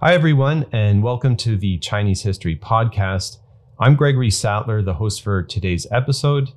Hi, everyone, and welcome to the Chinese History Podcast. I'm Gregory Sattler, the host for today's episode.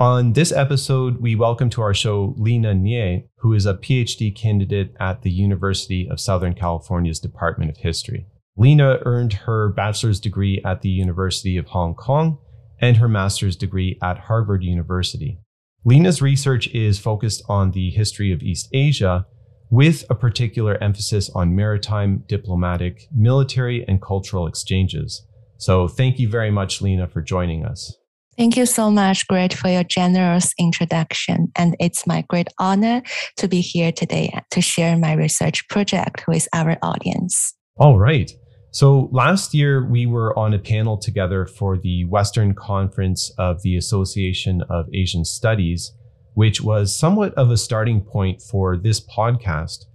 On this episode, we welcome to our show Lina Nie, who is a PhD candidate at the University of Southern California's Department of History. Lina earned her bachelor's degree at the University of Hong Kong and her master's degree at Harvard University. Lina's research is focused on the history of East Asia, with a particular emphasis on maritime, diplomatic, military, and cultural exchanges. So, thank you very much, Lina, for joining us. Thank you so much, Greg, for your generous introduction. And it's my great honor to be here today to share my research project with our audience. All right. So last year, we were on a panel together for the Western Conference of the Association of Asian Studies, which was somewhat of a starting point for this podcast.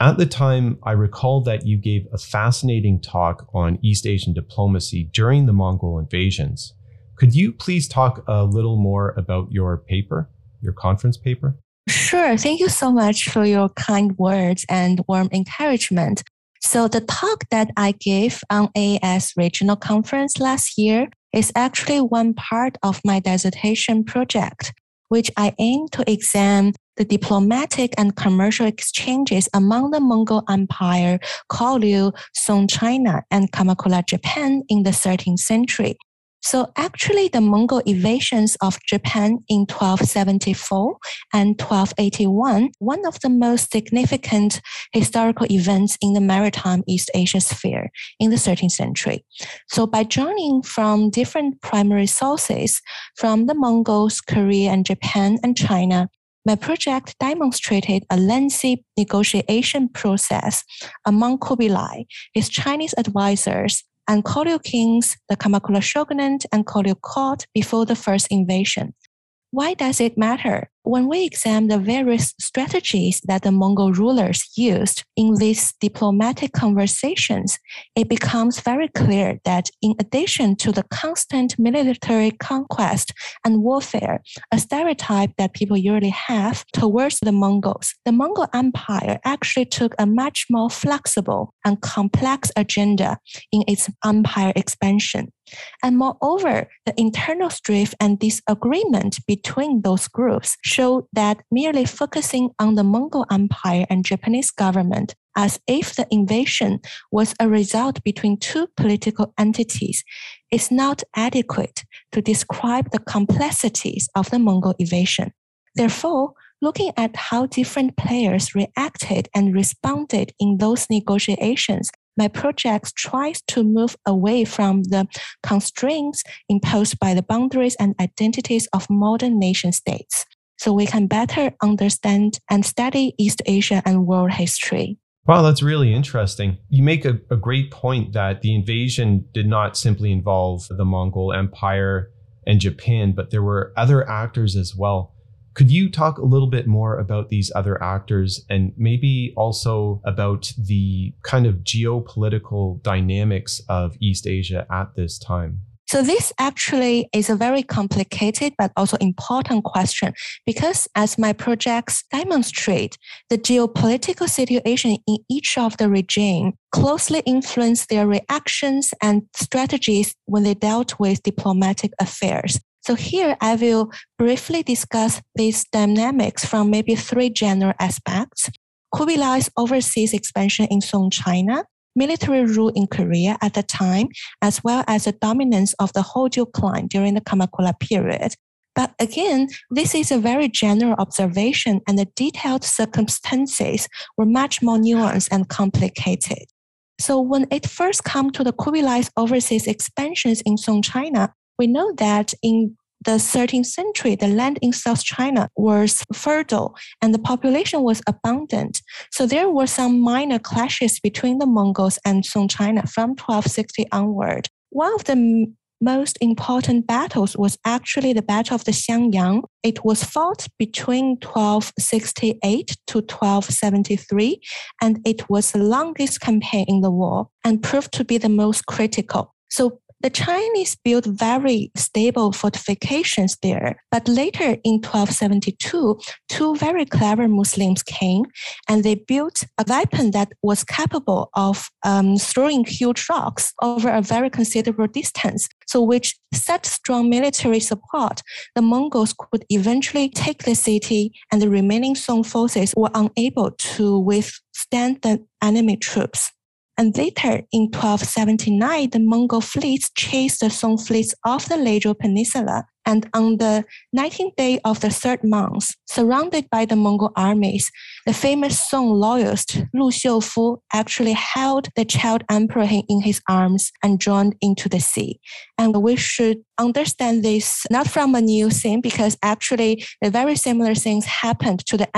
At the time, I recall that you gave a fascinating talk on East Asian diplomacy during the Mongol invasions. Could you please talk a little more about your paper, your conference paper? Sure. Thank you so much for your kind words and warm encouragement. So the talk that I gave on AAS regional conference last year is actually one part of my dissertation project, which I aim to examine the diplomatic and commercial exchanges among the Mongol Empire, Koryŏ, Song China, and Kamakura Japan in the 13th century. So actually, the Mongol invasions of Japan in 1274 and 1281, one of the most significant historical events in the maritime East Asia sphere in the 13th century. So by joining from different primary sources from the Mongols, Korea, and Japan and China, my project demonstrated a lengthy negotiation process among Kubilai, his Chinese advisors, and Koryŏ kings, the Kamakura shogunate, and Koryŏ court before the first invasion. Why does it matter? When we examine the various strategies that the Mongol rulers used in these diplomatic conversations, it becomes very clear that in addition to the constant military conquest and warfare, a stereotype that people usually have towards the Mongols, the Mongol Empire actually took a much more flexible and complex agenda in its empire expansion. And moreover, the internal strife and disagreement between those groups show that merely focusing on the Mongol Empire and Japanese government as if the invasion was a result between two political entities is not adequate to describe the complexities of the Mongol invasion. Therefore, looking at how different players reacted and responded in those negotiations my project tries to move away from the constraints imposed by the boundaries and identities of modern nation states so we can better understand and study East Asia and world history. Wow, that's really interesting. You make a, a great point that the invasion did not simply involve the Mongol Empire and Japan, but there were other actors as well. Could you talk a little bit more about these other actors and maybe also about the kind of geopolitical dynamics of East Asia at this time? So this actually is a very complicated but also important question because as my projects demonstrate, the geopolitical situation in each of the regime closely influence their reactions and strategies when they dealt with diplomatic affairs. So here I will briefly discuss these dynamics from maybe three general aspects. Kubilai's overseas expansion in Song China, military rule in Korea at the time, as well as the dominance of the Hojo clan during the Kamakura period. But again, this is a very general observation and the detailed circumstances were much more nuanced and complicated. So when it first came to the Kubilai's overseas expansions in Song China, we know that in the 13th century, the land in South China was fertile and the population was abundant. So there were some minor clashes between the Mongols and Song China from 1260 onward. One of the most important battles was actually the Battle of the Xiangyang. It was fought between 1268 to 1273, and it was the longest campaign in the war and proved to be the most critical. So the Chinese built very stable fortifications there. But later in 1272, two very clever Muslims came and they built a weapon that was capable of um, throwing huge rocks over a very considerable distance. So, which set strong military support, the Mongols could eventually take the city, and the remaining Song forces were unable to withstand the enemy troops. And later in 1279, the Mongol fleets chased the Song fleets off the Leizhou Peninsula. And on the 19th day of the third month, surrounded by the Mongol armies, the famous Song loyalist Lu Xiufu actually held the child emperor in his arms and drowned into the sea. And we should understand this not from a new thing, because actually the very similar things happened to the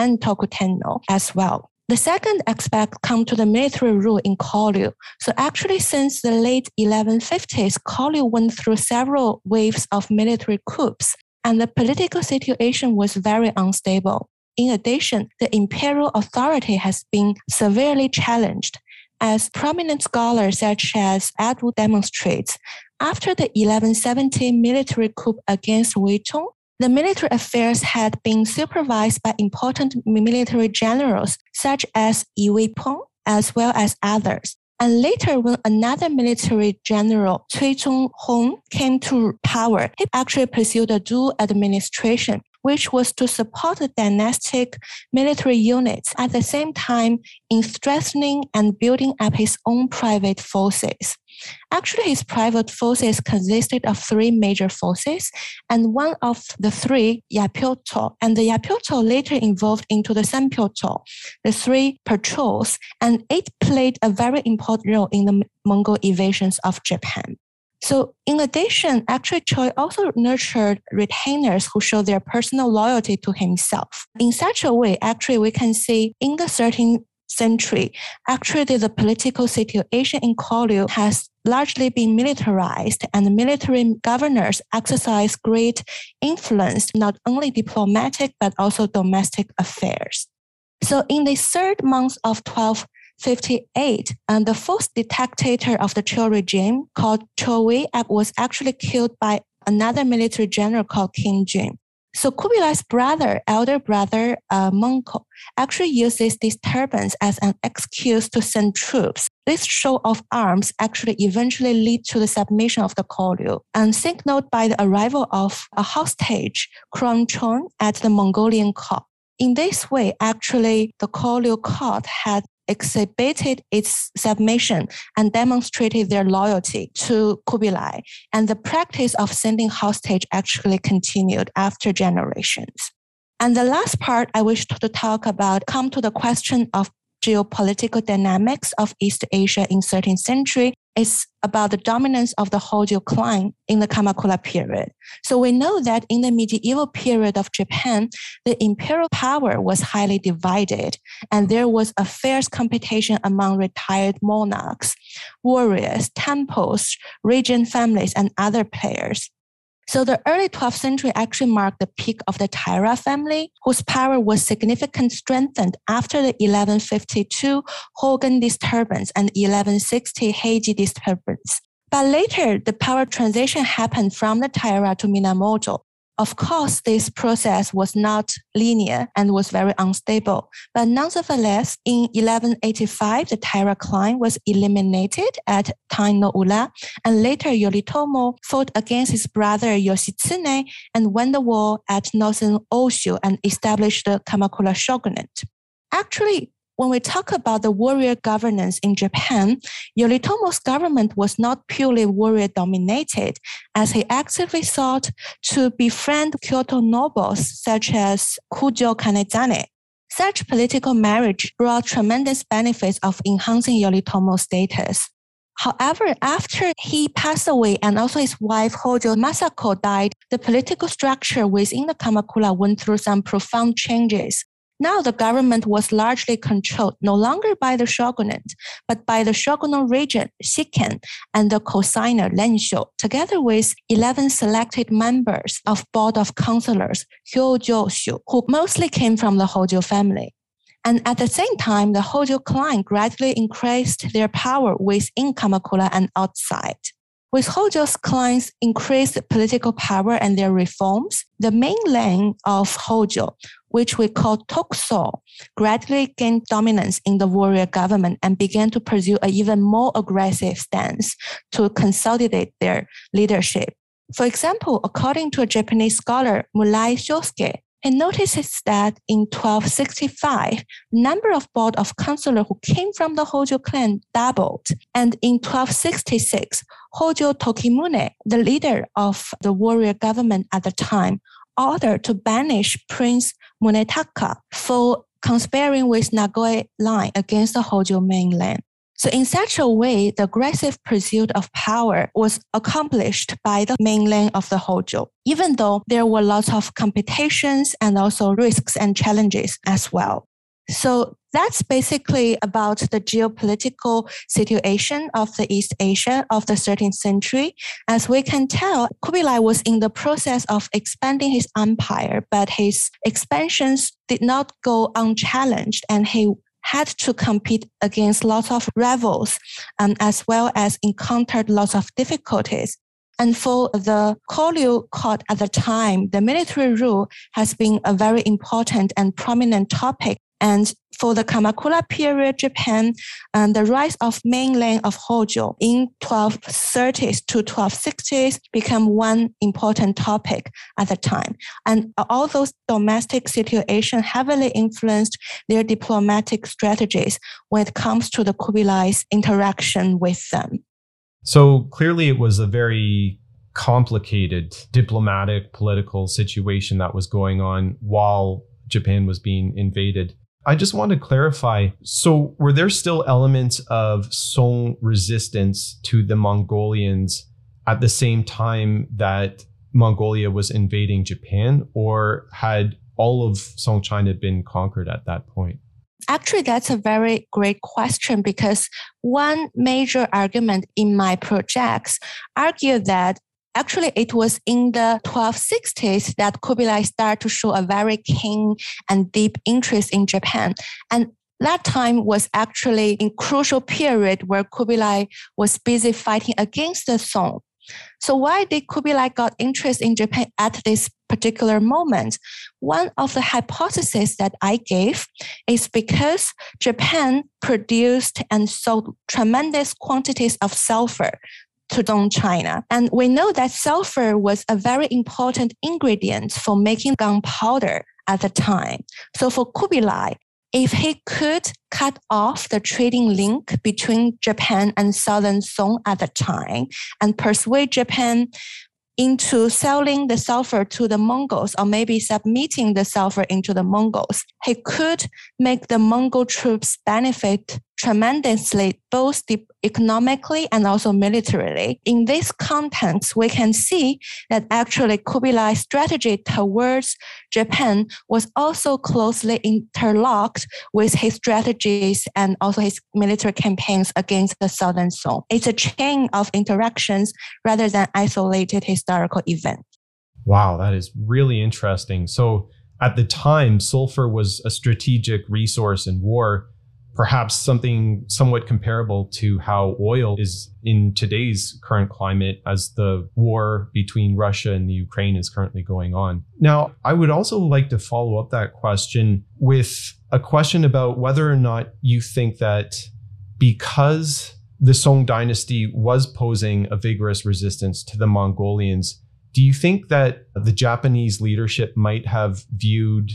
Tenno as well. The second aspect comes to the military rule in Koryŏ. So actually, since the late 1150s, Koryŏ went through several waves of military coups, and the political situation was very unstable. In addition, the imperial authority has been severely challenged. As prominent scholars such as Edward demonstrates, after the 1170 military coup against Uijong, the military affairs had been supervised by important military generals such as Yi Weipeng, as well as others. And later, when another military general, Cui Zonghong, came to power, he actually pursued a dual administration, which was to support the dynastic military units at the same time in strengthening and building up his own private forces. Actually, his private forces consisted of three major forces, and one of the three, Yapyoto, and the Yapyoto later evolved into the Sanpyoto, the three patrols, and it played a very important role in the Mongol invasions of Japan. So, in addition, actually, Choi also nurtured retainers who showed their personal loyalty to himself. In such a way, actually, we can see in the 13th century, actually the political situation in Koryŏ has largely been militarized and military governors exercise great influence, not only diplomatic, but also domestic affairs. So in the third month of 1258, and the fourth dictator of the Chou regime called Chou Wei was actually killed by another military general called Kim Jun. So Kubilai's brother, elder brother uh, Möngke, actually used this disturbance as an excuse to send troops. This show of arms actually eventually lead to the submission of the Koryŏ and signaled by the arrival of a hostage, Kron Chon, at the Mongolian court. In this way, actually, the Koryŏ court had exhibited its submission and demonstrated their loyalty to Kubilai. And the practice of sending hostage actually continued after generations. And the last part I wish to talk about come to the question of geopolitical dynamics of East Asia in 13th century is about the dominance of the Hojo clan in the Kamakura period. So we know that in the medieval period of Japan, the imperial power was highly divided, and there was a fierce competition among retired monarchs, warriors, temples, regent families, and other players. So the early 12th century actually marked the peak of the Taira family, whose power was significantly strengthened after the 1152 Hogen disturbance and 1160 Heiji disturbance. But later, the power transition happened from the Taira to Minamoto, of course, this process was not linear and was very unstable. But nonetheless, in 1185, the Taira clan was eliminated at Dan no Ura, and later Yoritomo fought against his brother Yoshitsune and won the war at northern Oshu and established the Kamakura shogunate. Actually, when we talk about the warrior governance in Japan, Yoritomo's government was not purely warrior dominated, as he actively sought to befriend Kyoto nobles such as Kujo Kanezane. Such political marriage brought tremendous benefits of enhancing Yoritomo's status. However, after he passed away and also his wife Hojo Masako died, the political structure within the Kamakura went through some profound changes. Now the government was largely controlled no longer by the shogunate, but by the shogunal regent Shikken and the cosigner Rensho, together with 11 selected members of board of councillors Hyojoshu, who mostly came from the Hojo family. And at the same time, the Hojo clan gradually increased their power within Kamakura and outside. With Hojo's clients' increased political power and their reforms, the mainland of Hojo, which we call Tokuso, gradually gained dominance in the warrior government and began to pursue an even more aggressive stance to consolidate their leadership. For example, according to a Japanese scholar, Murai Shosuke, he notices that in 1265, the number of board of councillors who came from the Hojo clan doubled. And in 1266, Hojo Tokimune, the leader of the warrior government at the time, ordered to banish Prince Munetaka for conspiring with Nagoya line against the Hojo mainland. So in such a way, the aggressive pursuit of power was accomplished by the mainland of the Hojo, even though there were lots of competitions and also risks and challenges as well. So that's basically about the geopolitical situation of the East Asia of the 13th century. As we can tell, Kublai was in the process of expanding his empire, but his expansions did not go unchallenged and he had to compete against lots of rivals um, as well as encountered lots of difficulties. And for the Koryŏ court at the time, the military rule has been a very important and prominent topic. And for the Kamakura period Japan, and the rise of mainland of Hojo in 1230s to 1260s became one important topic at the time. And all those domestic situations heavily influenced their diplomatic strategies when it comes to the Kubilai's interaction with them. So clearly it was a very complicated diplomatic political situation that was going on while Japan was being invaded. I just want to clarify. So, were there still elements of Song resistance to the Mongolians at the same time that Mongolia was invading Japan, or had all of Song China been conquered at that point? Actually, that's a very great question because one major argument in my projects argue that Actually, it was in the 1260s that Kublai started to show a very keen and deep interest in Japan. And that time was actually in crucial period where Kublai was busy fighting against the Song. So why did Kublai got interest in Japan at this particular moment? One of the hypotheses that I gave is because Japan produced and sold tremendous quantities of sulfur to Song China. And we know that sulfur was a very important ingredient for making gunpowder at the time. So for Kubilai, if he could cut off the trading link between Japan and Southern Song at the time and persuade Japan into selling the sulfur to the Mongols or maybe submitting the sulfur into the Mongols, he could make the Mongol troops benefit tremendously, both economically and also militarily. In this context, we can see that actually Kubilai's strategy towards Japan was also closely interlocked with his strategies and also his military campaigns against the Southern Song. It's a chain of interactions rather than isolated historical events. Wow, that is really interesting. So at the time, sulfur was a strategic resource in war perhaps something somewhat comparable to how oil is in today's current climate as the war between Russia and the Ukraine is currently going on. Now, I would also like to follow up that question with a question about whether or not you think that because the Song dynasty was posing a vigorous resistance to the Mongolians, do you think that the Japanese leadership might have viewed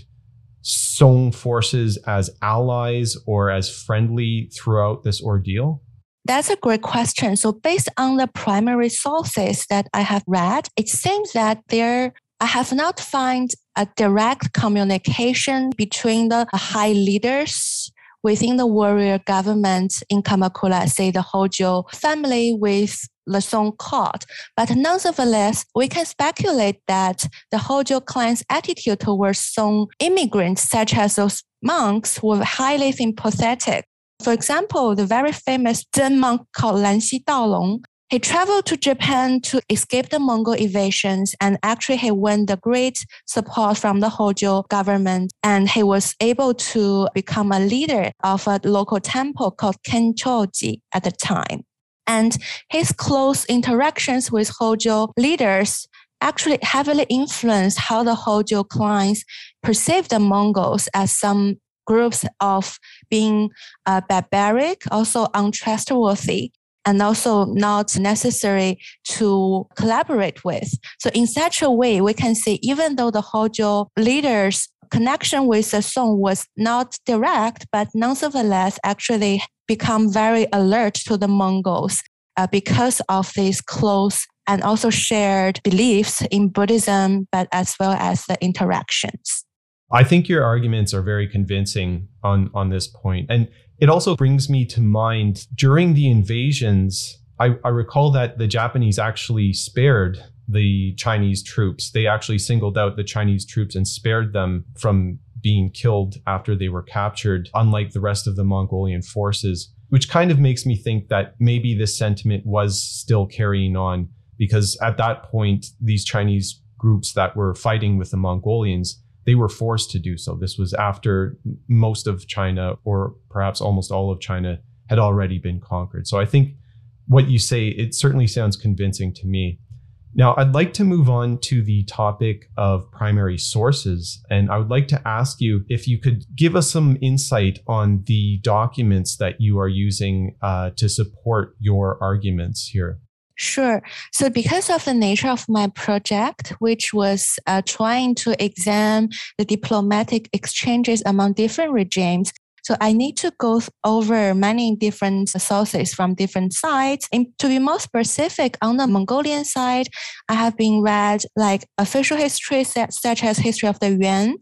Song forces as allies or as friendly throughout this ordeal? That's a great question. So, based on the primary sources that I have read, it seems that there I have not found a direct communication between the high leaders within the warrior government in Kamakura, say the Hojo family with the Song court. But nonetheless, we can speculate that the Hojo clan's attitude towards Song immigrants, such as those monks, were highly sympathetic. For example, the very famous Zen monk called Lanxi Daolong, he traveled to Japan to escape the Mongol invasions, and actually he won the great support from the Hojo government, and he was able to become a leader of a local temple called Kenchoji at the time. And his close interactions with Hojo leaders actually heavily influenced how the Hojo clans perceived the Mongols as some groups of being uh, barbaric, also untrustworthy, and also not necessary to collaborate with. So in such a way, we can see even though the Hojo leaders connection with the Song was not direct, but nonetheless actually become very alert to the Mongols uh, because of these close and also shared beliefs in Buddhism, but as well as the interactions. I think your arguments are very convincing on, on this point. And it also brings me to mind during the invasions, I, I recall that the Japanese actually spared the Chinese troops. They actually singled out the Chinese troops and spared them from being killed after they were captured, unlike the rest of the Mongolian forces, which kind of makes me think that maybe this sentiment was still carrying on because at that point, these Chinese groups that were fighting with the Mongolians, they were forced to do so. This was after most of China, or perhaps almost all of China, had already been conquered. So I think what you say, it certainly sounds convincing to me. Now, I'd like to move on to the topic of primary sources. And I would like to ask you if you could give us some insight on the documents that you are using uh, to support your arguments here. Sure. So, because of the nature of my project, which was uh, trying to examine the diplomatic exchanges among different regimes, so I need to go over many different sources from different sides. And to be more specific, on the Mongolian side, I have been read like official history such as history of the Yuan,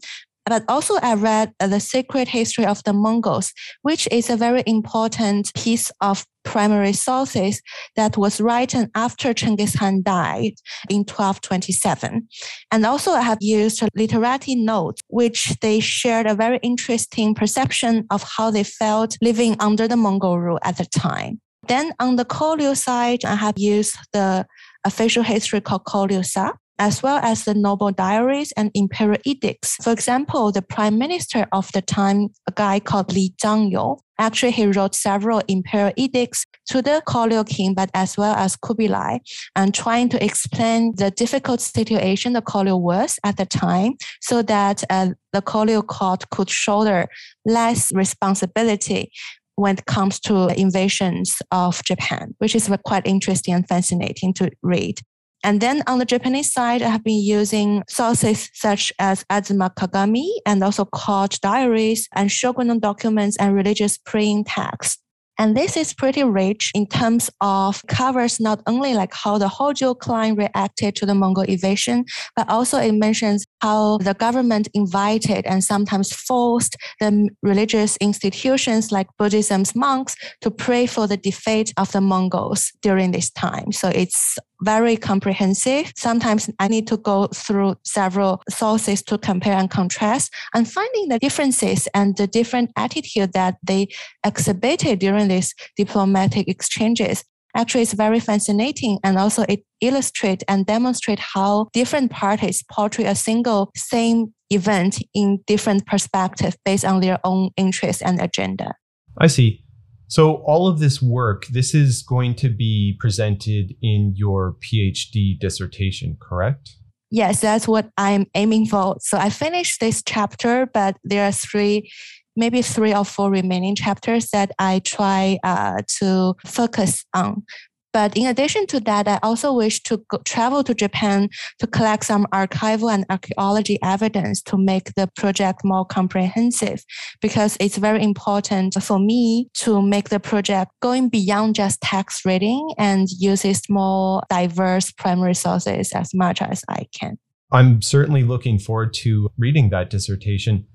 but also I read uh, the Secret History of the Mongols, which is a very important piece of primary sources that was written after Chengiz Khan died in 1227. And also I have used literati notes, which they shared a very interesting perception of how they felt living under the Mongol rule at the time. Then on the Koryŏ side, I have used the official history called Koryŏ-sa, as well as the noble diaries and imperial edicts. For example, the prime minister of the time, a guy called Li Zhangyou, actually he wrote several imperial edicts to the Koryŏ king, but as well as Kubilai, and trying to explain the difficult situation the Koryŏ was at the time, so that uh, the Koryŏ court could shoulder less responsibility when it comes to invasions of Japan, which is quite interesting and fascinating to read. And then on the Japanese side, I have been using sources such as Azuma Kagami and also court diaries and shogunal documents and religious praying texts. And this is pretty rich in terms of covers not only like how the Hojo clan reacted to the Mongol invasion, but also it mentions how the government invited and sometimes forced the religious institutions like Buddhism's monks to pray for the defeat of the Mongols during this time. So it's very comprehensive. Sometimes I need to go through several sources to compare and contrast and finding the differences and the different attitude that they exhibited during these diplomatic exchanges actually is very fascinating and also it illustrates and demonstrates how different parties portray a single same event in different perspectives based on their own interests and agenda. I see. So, all of this work, this is going to be presented in your PhD dissertation, correct? Yes, that's what I'm aiming for. So, I finished this chapter, but there are three, maybe three or four remaining chapters that I try uh, to focus on. But in addition to that, I also wish to go, travel to Japan to collect some archival and archaeology evidence to make the project more comprehensive because it's very important for me to make the project going beyond just text reading and uses more diverse primary sources as much as I can. I'm certainly looking forward to reading that dissertation.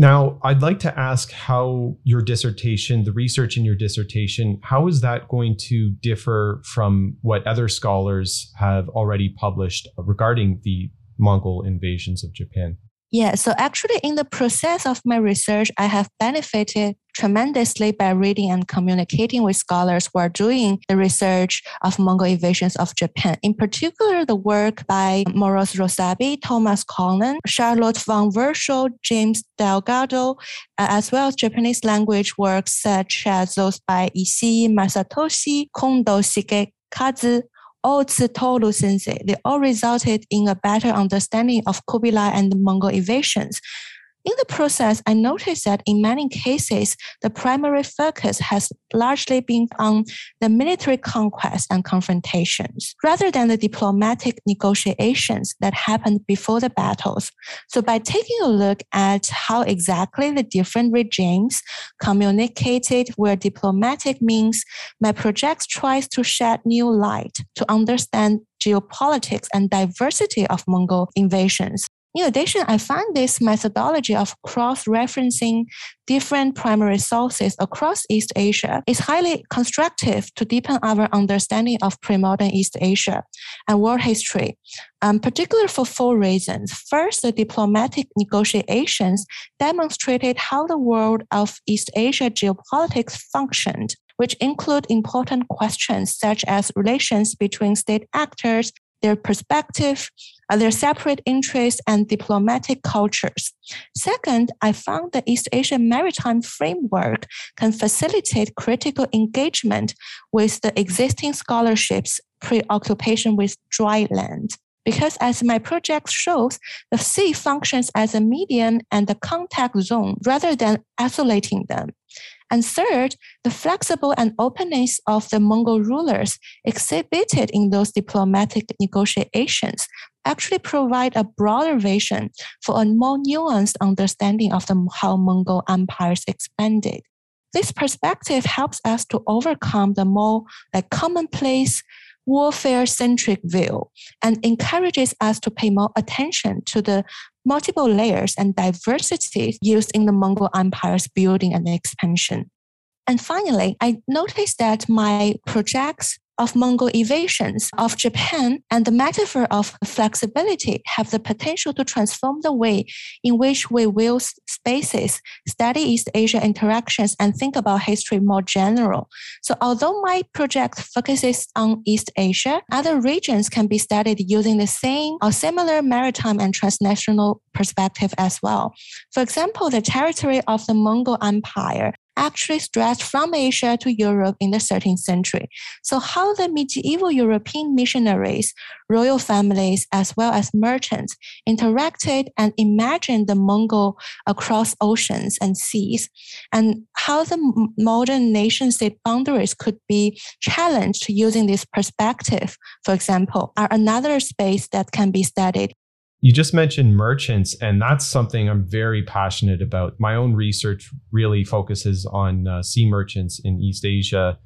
Now, I'd like to ask how your dissertation, the research in your dissertation, how is that going to differ from what other scholars have already published regarding the Mongol invasions of Japan? Yeah, so actually, in the process of my research, I have benefited tremendously by reading and communicating with scholars who are doing the research of Mongol invasions of Japan. In particular, the work by Morris Rossabi, Thomas Conlon, Charlotte von Verschuer, James Delgado, uh, as well as Japanese language works such as those by Ishii Masatoshi, Kondo Shigekazu, Ozu Toru Sensei. They all resulted in a better understanding of Kubilai and Mongol invasions. In the process, I noticed that in many cases, the primary focus has largely been on the military conquest and confrontations rather than the diplomatic negotiations that happened before the battles. So, by taking a look at how exactly the different regimes communicated were diplomatic means, my project tries to shed new light to understand geopolitics and diversity of Mongol invasions. In addition, I find this methodology of cross-referencing different primary sources across East Asia is highly constructive to deepen our understanding of pre-modern East Asia and world history, um, particularly for four reasons. First, the diplomatic negotiations demonstrated how the world of East Asia geopolitics functioned which include important questions such as relations between state actors their perspective, uh, their separate interests, and diplomatic cultures. Second, I found the East Asian maritime framework can facilitate critical engagement with the existing scholarships preoccupation with dry land. Because as my project shows, the sea functions as a medium and a contact zone rather than isolating them. And third, the flexible and openness of the Mongol rulers exhibited in those diplomatic negotiations actually provide a broader vision for a more nuanced understanding of the, how Mongol empires expanded. This perspective helps us to overcome the more like commonplace warfare centric view and encourages us to pay more attention to the multiple layers and diversity used in the Mongol Empire's building and expansion. And finally, I noticed that my projects of Mongol evasions of Japan and the metaphor of flexibility have the potential to transform the way in which we will spaces, study East Asia interactions, and think about history more general. So although my project focuses on East Asia, other regions can be studied using the same or similar maritime and transnational perspective as well. For example, the territory of the Mongol Empire actually stretched from Asia to Europe in the 13th century. So, how the medieval European missionaries, royal families, as well as merchants interacted and imagined the Mongol across oceans and seas, and how the modern nation state boundaries could be challenged using this perspective, for example, are another space that can be studied you just mentioned merchants, and that's something I'm very passionate about. My own research really focuses on uh, sea merchants in East Asia,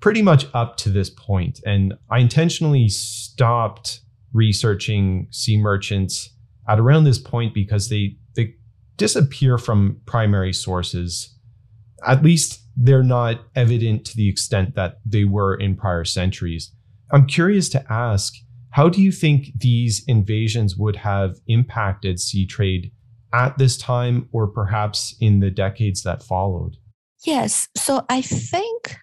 pretty much up to this point. And I intentionally stopped researching sea merchants at around this point because they they disappear from primary sources. At least they're not evident to the extent that they were in prior centuries. I'm curious to ask how do you think these invasions would have impacted sea trade at this time or perhaps in the decades that followed? Yes. So I think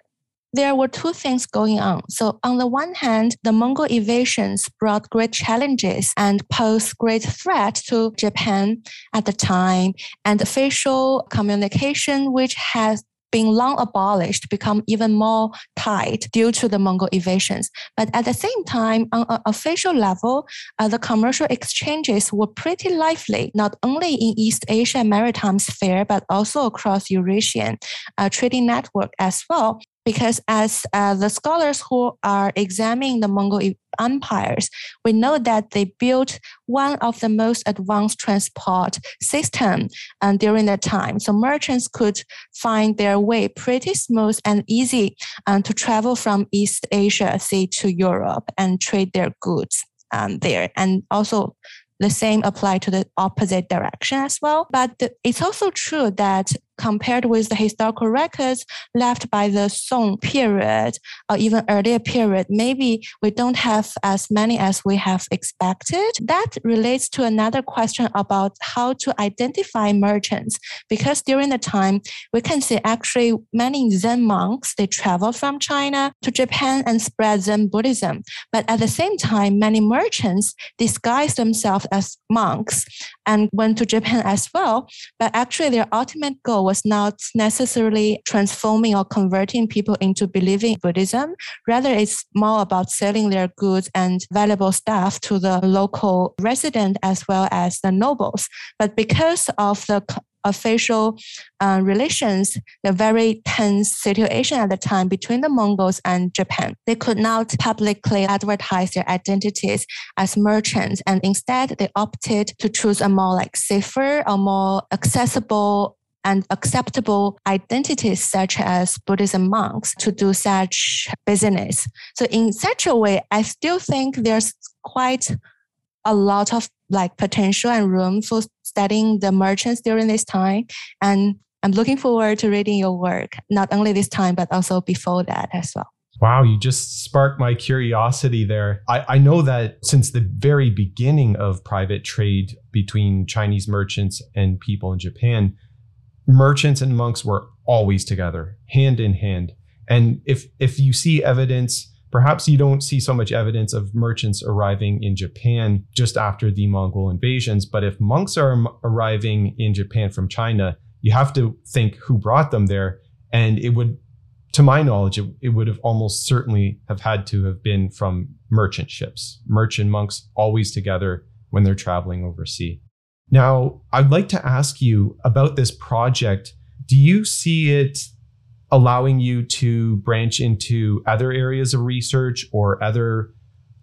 there were two things going on. So, on the one hand, the Mongol invasions brought great challenges and posed great threat to Japan at the time, and official communication, which has been long abolished, become even more tight due to the Mongol invasions. But at the same time, on an official level, uh, the commercial exchanges were pretty lively, not only in East Asia maritime sphere, but also across Eurasian uh, trading network as well because as uh, the scholars who are examining the Mongol empires, we know that they built one of the most advanced transport system um, during that time. So merchants could find their way pretty smooth and easy um, to travel from East Asia, say to Europe, and trade their goods um, there. And also the same apply to the opposite direction as well. But it's also true that compared with the historical records left by the Song period or even earlier period, maybe we don't have as many as we have expected. That relates to another question about how to identify merchants, because during the time, we can see actually many Zen monks, they travel from China to Japan and spread Zen Buddhism. But at the same time, many merchants disguise themselves as monks and went to Japan as well. But actually, their ultimate goal was not necessarily transforming or converting people into believing Buddhism. Rather, it's more about selling their goods and valuable stuff to the local resident as well as the nobles. But because of the official uh, relations, the very tense situation at the time between the Mongols and Japan. They could not publicly advertise their identities as merchants, and instead they opted to choose a more like safer or more accessible and acceptable identities such as Buddhism monks to do such business. So in such a way, I still think there's quite a lot of like potential and room for studying the merchants during this time. And I'm looking forward to reading your work, not only this time, but also before that as well. Wow, you just sparked my curiosity there. I, I know that since the very beginning of private trade between Chinese merchants and people in Japan, merchants and monks were always together, hand in hand. And if if you see evidence Perhaps you don't see so much evidence of merchants arriving in Japan just after the Mongol invasions, but if monks are arriving in Japan from China, you have to think who brought them there. And it would, to my knowledge, it, it would have almost certainly have had to have been from merchant ships. Merchant monks always together when they're traveling overseas. Now, I'd like to ask you about this project. Do you see it allowing you to branch into other areas of research or other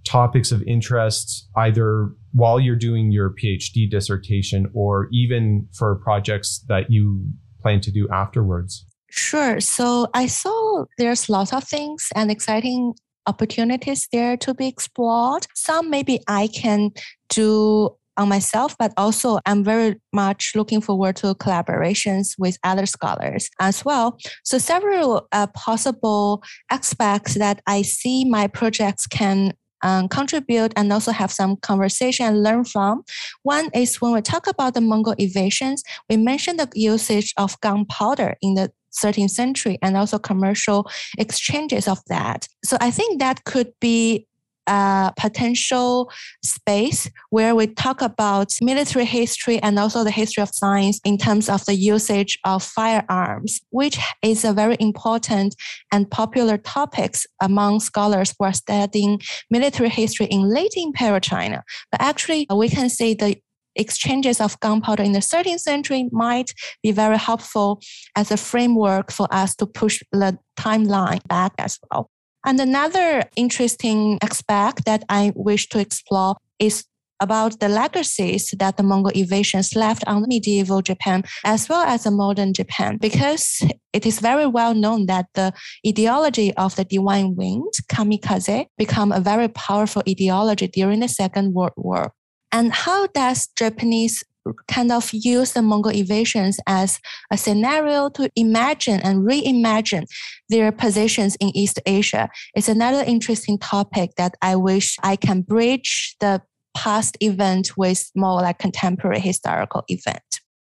topics of interest, either while you're doing your PhD dissertation or even for projects that you plan to do afterwards? Sure. So I saw there's lots of things and exciting opportunities there to be explored. Some maybe I can do on myself, but also I'm very much looking forward to collaborations with other scholars as well. So several uh, possible aspects that I see my projects can um, contribute and also have some conversation and learn from. One is when we talk about the Mongol invasions, we mentioned the usage of gunpowder in the 13th century and also commercial exchanges of that. So I think that could be a potential space where we talk about military history and also the history of science in terms of the usage of firearms, which is a very important and popular topic among scholars who are studying military history in late imperial China. But actually, we can say the exchanges of gunpowder in the 13th century might be very helpful as a framework for us to push the timeline back as well. And another interesting aspect that I wish to explore is about the legacies that the Mongol invasions left on medieval Japan as well as the modern Japan, because it is very well known that the ideology of the divine winged kamikaze become a very powerful ideology during the Second World War. And how does Japanese kind of use the Mongol invasions as a scenario to imagine and reimagine their positions in East Asia. It's another interesting topic that I wish I can bridge the past event with more like contemporary historical event.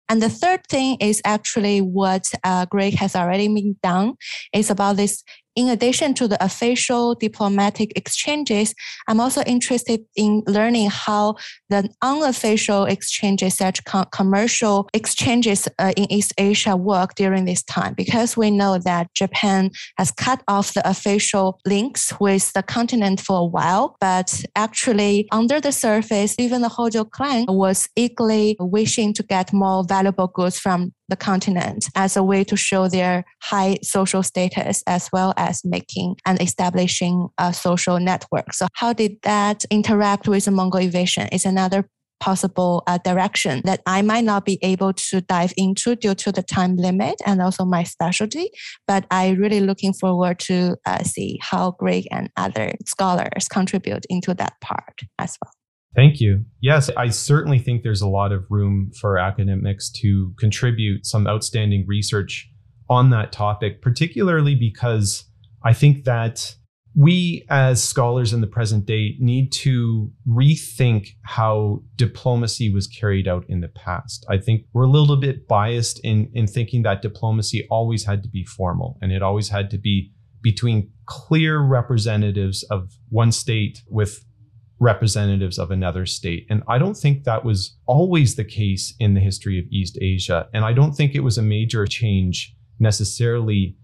And the third thing is actually what uh, Greg has already been done. It's about this in addition to the official diplomatic exchanges, I'm also interested in learning how the unofficial exchanges, such com- commercial exchanges uh, in East Asia work during this time, because we know that Japan has cut off the official links with the continent for a while, but actually under the surface, even the Hojo clan was eagerly wishing to get more valuable goods from the continent as a way to show their high social status as well as making and establishing a social network. So how did that interact with the Mongol invasion is another possible uh, direction that I might not be able to dive into due to the time limit and also my specialty. But I really looking forward to uh, see how Greg and other scholars contribute into that part as well. Thank you. Yes, I certainly think there's a lot of room for academics to contribute some outstanding research on that topic, particularly because I think that we as scholars in the present day need to rethink how diplomacy was carried out in the past. I think we're a little bit biased in, in thinking that diplomacy always had to be formal and it always had to be between clear representatives of one state with representatives of another state. And I don't think that was always the case in the history of East Asia. And I don't think it was a major change necessarily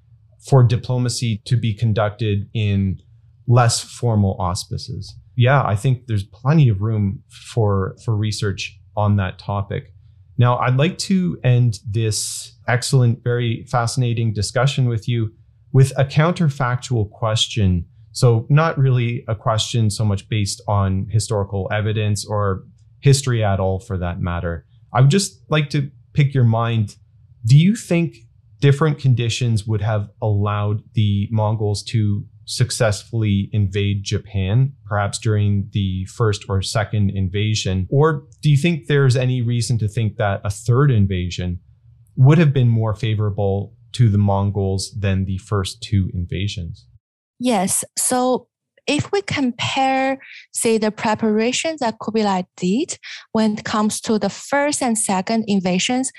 for diplomacy to be conducted in less formal auspices. Yeah, I think there's plenty of room for for research on that topic. Now, I'd like to end this excellent, very fascinating discussion with you with a counterfactual question. So, not really a question so much based on historical evidence or history at all, for that matter. I would just like to pick your mind. Do you think different conditions would have allowed the Mongols to successfully invade Japan, perhaps during the first or second invasion? Or do you think there's any reason to think that a third invasion would have been more favorable to the Mongols than the first two invasions? Yes. So if we compare, say, the preparations that Kublai did when it comes to the first and second invasions,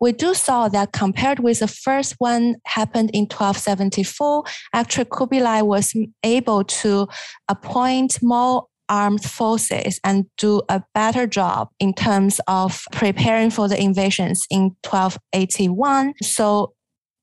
we do saw that compared with the first one happened in 1274, actually Kublai was able to appoint more armed forces and do a better job in terms of preparing for the invasions in 1281. So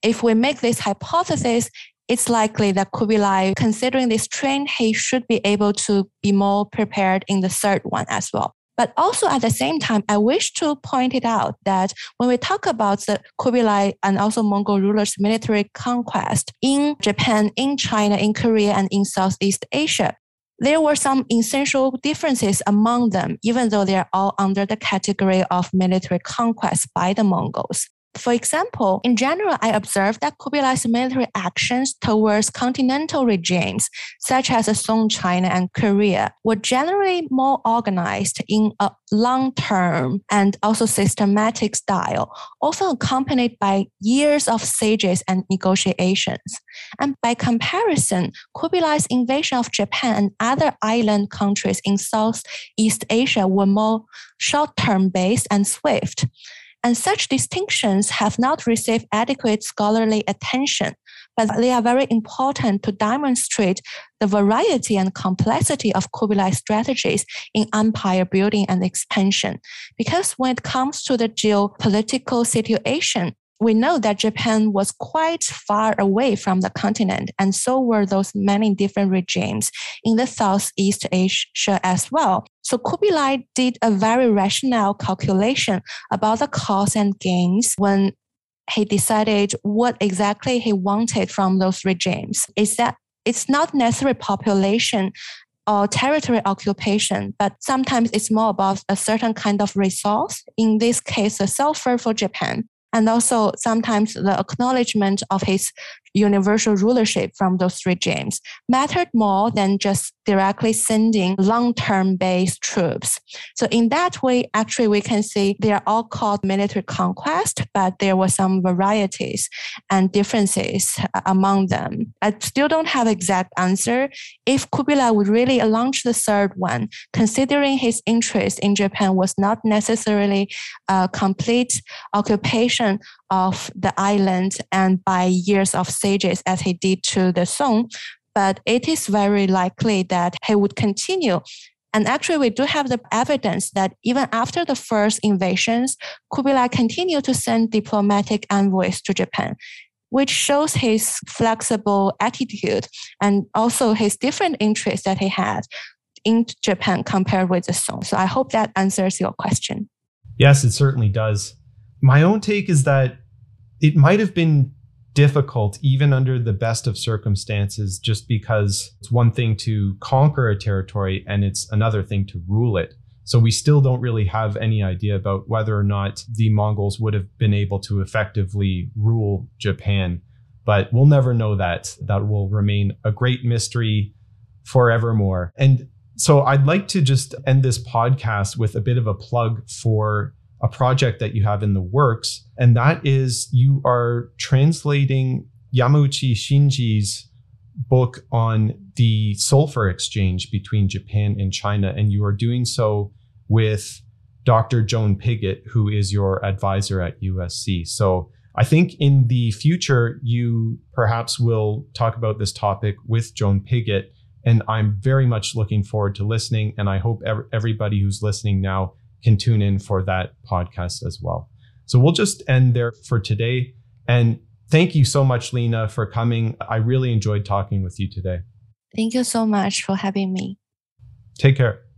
if we make this hypothesis, it's likely that Kublai, considering this trend, he should be able to be more prepared in the third one as well. But also at the same time, I wish to point it out that when we talk about the Kublai and also Mongol rulers' military conquest in Japan, in China, in Korea, and in Southeast Asia, there were some essential differences among them, even though they are all under the category of military conquest by the Mongols. For example, in general, I observed that Kublai's military actions towards continental regimes, such as Song China and Korea, were generally more organized in a long term and also systematic style, often accompanied by years of sieges and negotiations. And by comparison, Kublai's invasion of Japan and other island countries in Southeast Asia were more short term based and swift and such distinctions have not received adequate scholarly attention, but they are very important to demonstrate the variety and complexity of Kublai strategies in empire building and expansion. Because when it comes to the geopolitical situation, we know that Japan was quite far away from the continent, and so were those many different regimes in the Southeast Asia as well. So Kublai did a very rational calculation about the costs and gains when he decided what exactly he wanted from those regimes. Is that it's not necessarily population or territory occupation, but sometimes it's more about a certain kind of resource. In this case, the sulfur for Japan and also sometimes the acknowledgement of his universal rulership from those regimes mattered more than just directly sending long-term based troops. So in that way, actually, we can see they are all called military conquest, but there were some varieties and differences uh, among them. I still don't have exact answer. If Kublai would really launch the third one, considering his interest in Japan was not necessarily a complete occupation of the island and by years of sieges as he did to the Song, but it is very likely that he would continue. And actually, we do have the evidence that even after the first invasions, Kublai continued to send diplomatic envoys to Japan, which shows his flexible attitude and also his different interests that he had in Japan compared with the Song. So I hope that answers your question. Yes, it certainly does. My own take is that it might have been difficult even under the best of circumstances just because it's one thing to conquer a territory and it's another thing to rule it. So we still don't really have any idea about whether or not the mongols would have been able to effectively rule japan. But we'll never know that. That will remain a great mystery forevermore. And So I'd like to just end this podcast with a bit of a plug for a project that you have in the works, and that is you are translating Yamauchi Shinji's book on the sulfur exchange between Japan and China, and you are doing so with Dr. Joan Piggott, who is your advisor at USC. So I think in the future, you perhaps will talk about this topic with Joan Piggott. And I'm very much looking forward to listening. And I hope everybody who's listening now can tune in for that podcast as well. So we'll just end there for today. And thank you so much, Lina, for coming. I really enjoyed talking with you today. Thank you so much for having me. Take care.